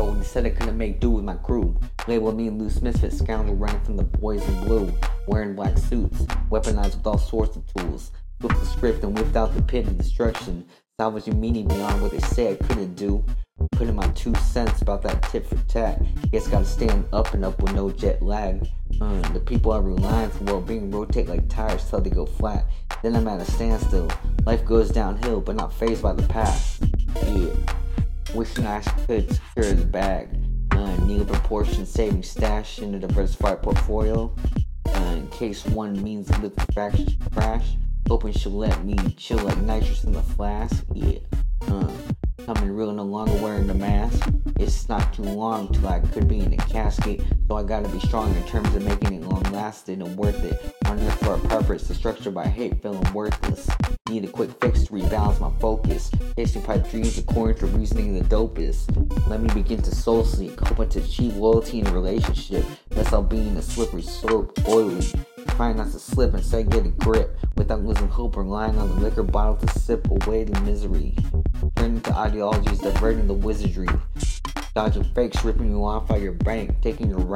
yo, and he said I couldn't make do with my crew. Labeled me loose misfit scoundrel running from the boys in blue, wearing black suits, weaponized with all sorts of tools. Flipped the script and whipped out the pit of destruction, salvaging meaning beyond what they say I couldn't do. Put in my two cents about that tit for tat. Guess gotta stand up and up with no jet lag. Uh, the people I rely on for well being rotate like tires till they go flat. Then I'm at a standstill. Life goes downhill, but not phased by the past. Yeah. Wishing I could secure the bag. Uh, a proportion saving stash in a diversified portfolio. Uh, in case one means the liquefaction crash. Hoping she'll let me chill like nitrous in the flask. Yeah. Uh, coming real, no longer wearing the. It's not too long till I could be in a casket, so I gotta be strong in terms of making it long lasting and worth it. On here for a purpose, the structure by hate feeling worthless. Need a quick fix to rebalance my focus. Chasing pipe dreams according to reasoning the dopest. Let me begin to soul seek, hoping to achieve loyalty in a relationship. That's all being a slippery slope, oily. Trying not to slip and say get a grip without losing hope, or relying on the liquor bottle to sip away the misery. Turning to ideologies diverting the wizardry. Dodging fakes, ripping you off by your bank, taking your.